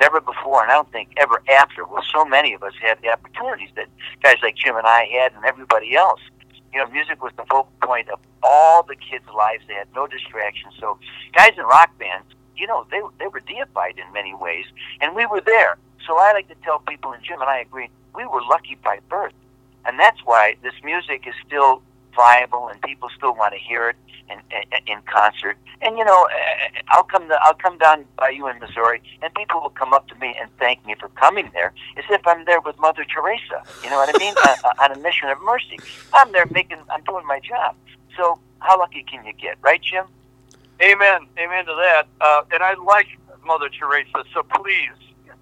Never before, and I don't think ever after, will so many of us have the opportunities that guys like Jim and I had, and everybody else. You know, music was the focal point of all the kids' lives. They had no distractions. So, guys in rock bands, you know, they they were deified in many ways, and we were there. So I like to tell people, and Jim and I agree, we were lucky by birth, and that's why this music is still viable, and people still want to hear it in, in, in concert. And you know, eh, I'll come to, I'll come down by you in Missouri, and people will come up to me and thank me for coming there, as if I'm there with Mother Teresa. You know what I mean? on, on a mission of mercy. I'm there making, I'm doing my job. So how lucky can you get, right, Jim? Amen. Amen to that. Uh, and I like Mother Teresa, so please.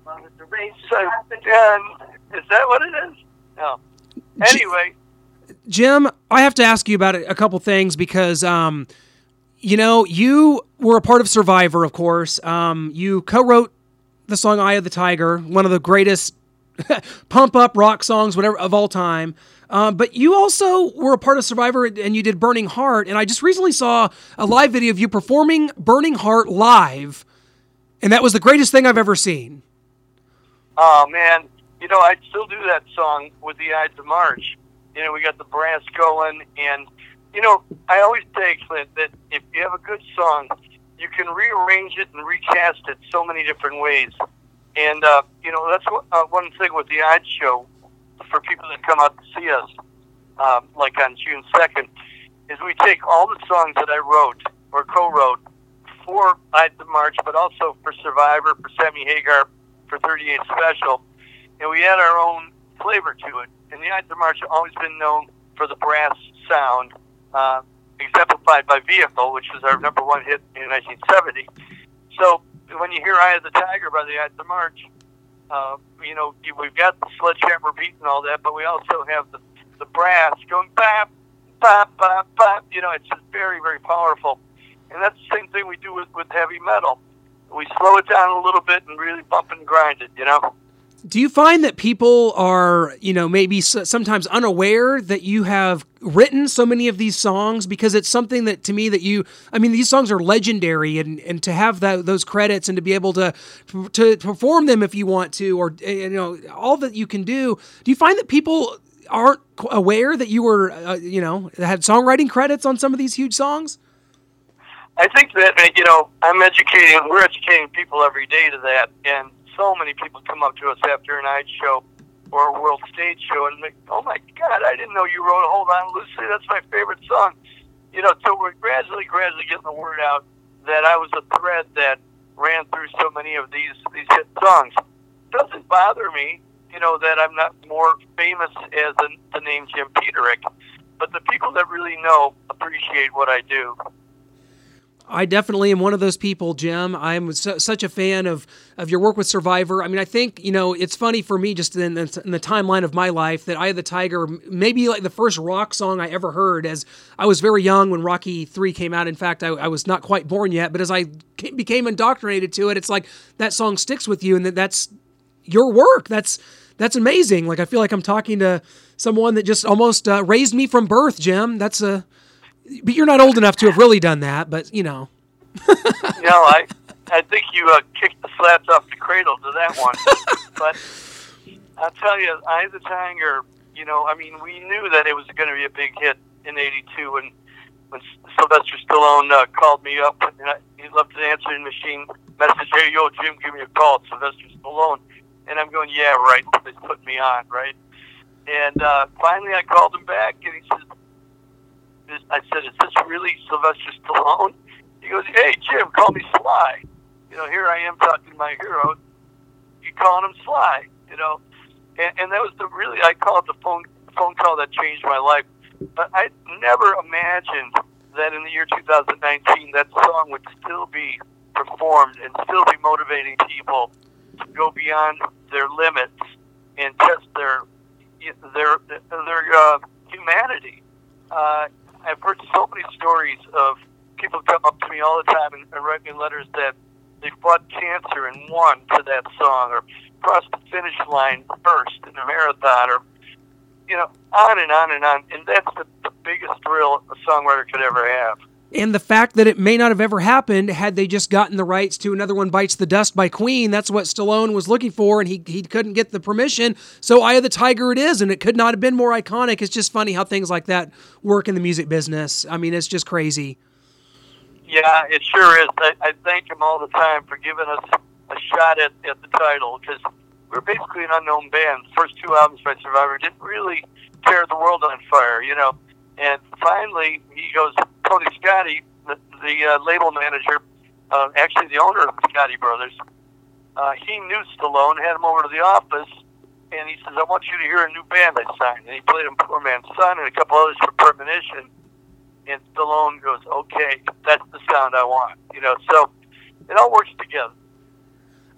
Mother Teresa. So, and is that what it is? No. Anyway, Jim, I have to ask you about a couple things because, um, you know, you were a part of Survivor, of course. Um, you co-wrote the song "Eye of the Tiger," one of the greatest pump up rock songs, whatever of all time. Um, but you also were a part of Survivor and you did Burning Heart. And I just recently saw a live video of you performing Burning Heart live, and that was the greatest thing I've ever seen. oh man, you know, I'd still do that song with the Ides of March. You know, we got the brass going, and you know, I always say, Clint, that if you have a good song, you can rearrange it and recast it so many different ways. And uh, you know, that's what, uh, one thing with the Ides show for people that come out to see us, um, like on June second, is we take all the songs that I wrote or co-wrote for Ides of March, but also for Survivor, for Sammy Hagar, for 38 Special, and we add our own flavor to it. And the Ides of March have always been known for the brass sound, uh, exemplified by Vehicle, which was our number one hit in 1970. So when you hear Eye of the Tiger by the Ides of March, uh, you know, we've got the sledgehammer beat and all that, but we also have the, the brass going bap, bap, bap, bap. You know, it's just very, very powerful. And that's the same thing we do with, with heavy metal. We slow it down a little bit and really bump and grind it, you know? Do you find that people are, you know, maybe sometimes unaware that you have written so many of these songs because it's something that to me that you, I mean, these songs are legendary, and and to have that those credits and to be able to to perform them if you want to, or uh, you know, all that you can do. Do you find that people aren't aware that you were, uh, you know, had songwriting credits on some of these huge songs? I think that uh, you know I'm educating. We're educating people every day to that, and so many people come up to us after a night show or a world stage show and like, "Oh my God, I didn't know you wrote "Hold On, Lucy." That's my favorite song." You know, so we're gradually, gradually getting the word out that I was a thread that ran through so many of these these hit songs. Doesn't bother me, you know, that I'm not more famous as the, the name Jim Peterik, but the people that really know appreciate what I do. I definitely am one of those people, Jim. I'm su- such a fan of of your work with Survivor. I mean, I think you know it's funny for me just in, the- in the timeline of my life that I the Tiger, maybe like the first rock song I ever heard. As I was very young when Rocky Three came out. In fact, I, I was not quite born yet. But as I ca- became indoctrinated to it, it's like that song sticks with you, and that that's your work. That's that's amazing. Like I feel like I'm talking to someone that just almost uh, raised me from birth, Jim. That's a but you're not old enough to have really done that. But you know, know, I I think you uh, kicked the slats off the cradle to that one. but I'll tell you, Eye of the Tiger. You know, I mean, we knew that it was going to be a big hit in '82 when when Sylvester Stallone uh, called me up and I, he left an answering machine message. Hey, yo, Jim, give me a call. It's Sylvester Stallone. And I'm going, yeah, right. They put me on, right? And uh, finally, I called him back, and he says, I said, "Is this really Sylvester Stallone?" He goes, "Hey Jim, call me Sly." You know, here I am talking to my hero. You calling him Sly? You know, and, and that was the really I call it the phone phone call that changed my life. But I never imagined that in the year 2019 that song would still be performed and still be motivating people to go beyond their limits and test their their their uh, humanity. Uh, I've heard so many stories of people come up to me all the time and, and write me letters that they fought cancer and won to that song, or crossed the finish line first in a marathon, or you know, on and on and on. And that's the, the biggest thrill a songwriter could ever have. And the fact that it may not have ever happened had they just gotten the rights to another one bites the dust by Queen. That's what Stallone was looking for, and he he couldn't get the permission. So Eye of the Tiger it is, and it could not have been more iconic. It's just funny how things like that work in the music business. I mean, it's just crazy. Yeah, it sure is. I, I thank him all the time for giving us a shot at, at the title because we're basically an unknown band. The first two albums by Survivor didn't really tear the world on fire, you know. And finally, he goes, Tony Scotti, the, the uh, label manager, uh, actually the owner of the Scotti Brothers, uh, he knew Stallone, had him over to the office, and he says, I want you to hear a new band I signed. And he played him Poor Man's Son and a couple others for Premonition and Stallone goes, "Okay, that's the sound I want." You know, so it all works together.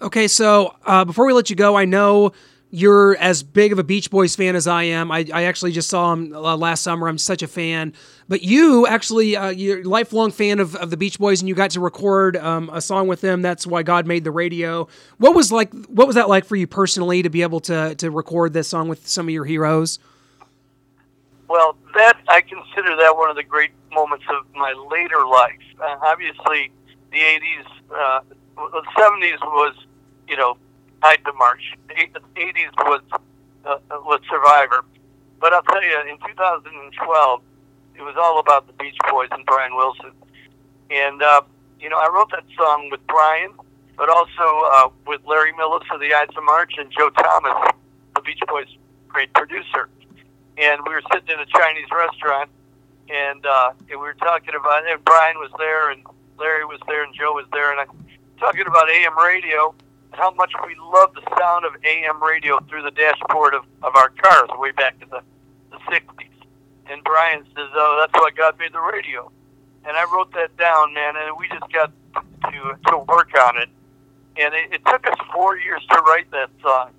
Okay, so uh, before we let you go, I know you're as big of a Beach Boys fan as I am. I, I actually just saw them uh, last summer. I'm such a fan. But you actually, uh, you're a lifelong fan of, of the Beach Boys, and you got to record um, a song with them. That's why God made the radio. What was like? What was that like for you personally to be able to to record this song with some of your heroes? Well, that I consider that one of the great moments of my later life. Uh, obviously, the '80s, uh, the '70s was, you know, Ides of March. The '80s was uh, was Survivor. But I'll tell you, in 2012, it was all about the Beach Boys and Brian Wilson. And uh, you know, I wrote that song with Brian, but also uh, with Larry Millas of the Ides of March and Joe Thomas, the Beach Boys' great producer. And we were sitting in a Chinese restaurant, and, uh, and we were talking about, and Brian was there, and Larry was there, and Joe was there, and I talking about AM radio, how much we love the sound of AM radio through the dashboard of, of our cars way back in the, the 60s. And Brian says, "Oh, that's why God made the radio." And I wrote that down, man, and we just got to to work on it. And it, it took us four years to write that song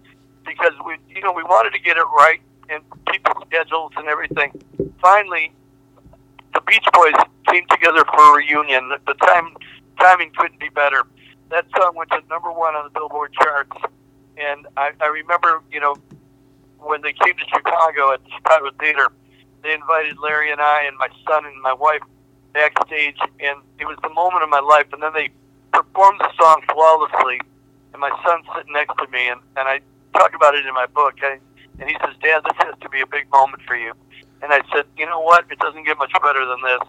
because we, you know, we wanted to get it right and people's schedules and everything. Finally, the Beach Boys came together for a reunion. The time timing couldn't be better. That song went to number one on the Billboard charts, and I, I remember, you know, when they came to Chicago at the Chicago Theater, they invited Larry and I and my son and my wife backstage, and it was the moment of my life. And then they performed the song flawlessly, and my son's sitting next to me, and, and I talk about it in my book. I, and he says, "Dad, this has to be a big moment for you." And I said, "You know what? It doesn't get much better than this."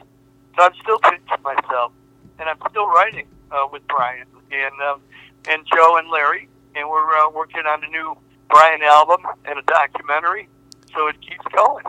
So I'm still pinching myself, and I'm still writing uh, with Brian and um, and Joe and Larry, and we're uh, working on a new Brian album and a documentary. So it keeps going.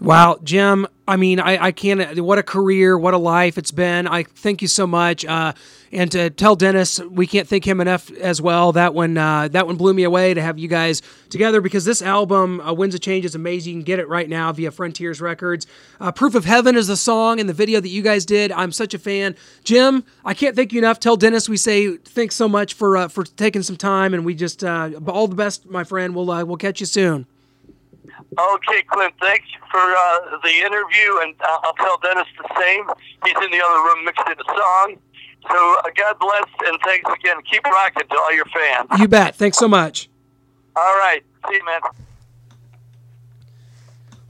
Wow, Jim, I mean, I, I can't. What a career! What a life it's been. I thank you so much. Uh, and to tell Dennis, we can't thank him enough as well. That one, uh, that one blew me away to have you guys together because this album, uh, "Winds of Change," is amazing. You can get it right now via Frontiers Records. Uh, "Proof of Heaven" is the song and the video that you guys did. I'm such a fan. Jim, I can't thank you enough. Tell Dennis we say thanks so much for uh, for taking some time, and we just uh, all the best, my friend. We'll uh, we'll catch you soon. Okay, Clint, thanks for uh, the interview, and I'll tell Dennis the same. He's in the other room mixing a song. So uh, God bless, and thanks again. Keep rocking to all your fans. You bet. Thanks so much. All right. See you, man.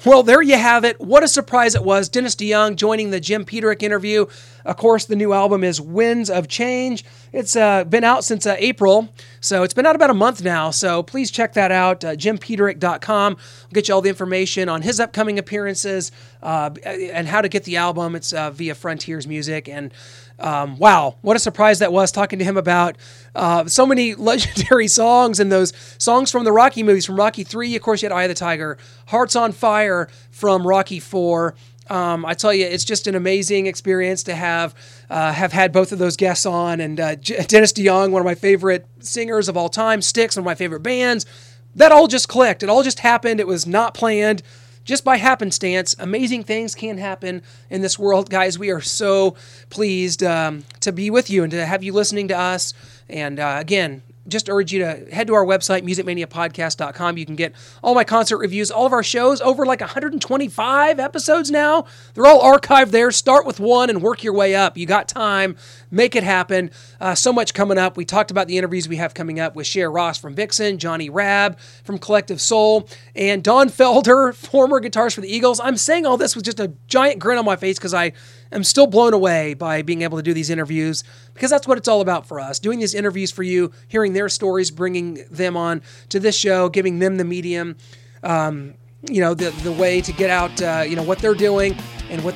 Well, there you have it. What a surprise it was. Dennis DeYoung joining the Jim Peterik interview. Of course, the new album is Winds of Change. It's uh, been out since uh, April, so it's been out about a month now. So please check that out, uh, jimpeterik.com. We'll get you all the information on his upcoming appearances uh, and how to get the album. It's uh, via Frontiers Music. And um, wow, what a surprise that was talking to him about uh, so many legendary songs and those songs from the Rocky movies, from Rocky 3, of course, you had Eye of the Tiger, Hearts on Fire from Rocky 4. Um, I tell you, it's just an amazing experience to have uh, have had both of those guests on, and uh, Dennis DeYoung, one of my favorite singers of all time, Styx, one of my favorite bands. That all just clicked. It all just happened. It was not planned just by happenstance, amazing things can happen in this world, guys. We are so pleased um, to be with you and to have you listening to us. And uh, again, just urge you to head to our website, musicmaniapodcast.com. You can get all my concert reviews, all of our shows, over like 125 episodes now. They're all archived there. Start with one and work your way up. You got time. Make it happen. Uh, so much coming up. We talked about the interviews we have coming up with Share Ross from Vixen, Johnny Rabb from Collective Soul, and Don Felder, former guitarist for the Eagles. I'm saying all this with just a giant grin on my face because I am still blown away by being able to do these interviews because that's what it's all about for us. Doing these interviews for you, hearing their stories, bringing them on to this show, giving them the medium, um, you know, the, the way to get out, uh, you know, what they're doing and what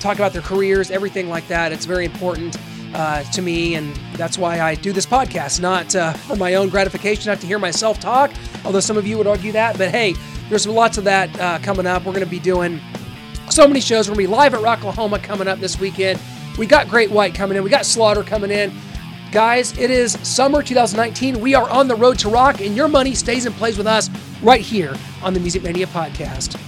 talk about their careers, everything like that. It's very important. Uh, to me, and that's why I do this podcast, not uh, for my own gratification, not to hear myself talk, although some of you would argue that. But hey, there's lots of that uh, coming up. We're going to be doing so many shows. We're going to be live at Rocklahoma coming up this weekend. We got Great White coming in. We got Slaughter coming in. Guys, it is summer 2019. We are on the road to rock, and your money stays and plays with us right here on the Music Mania podcast.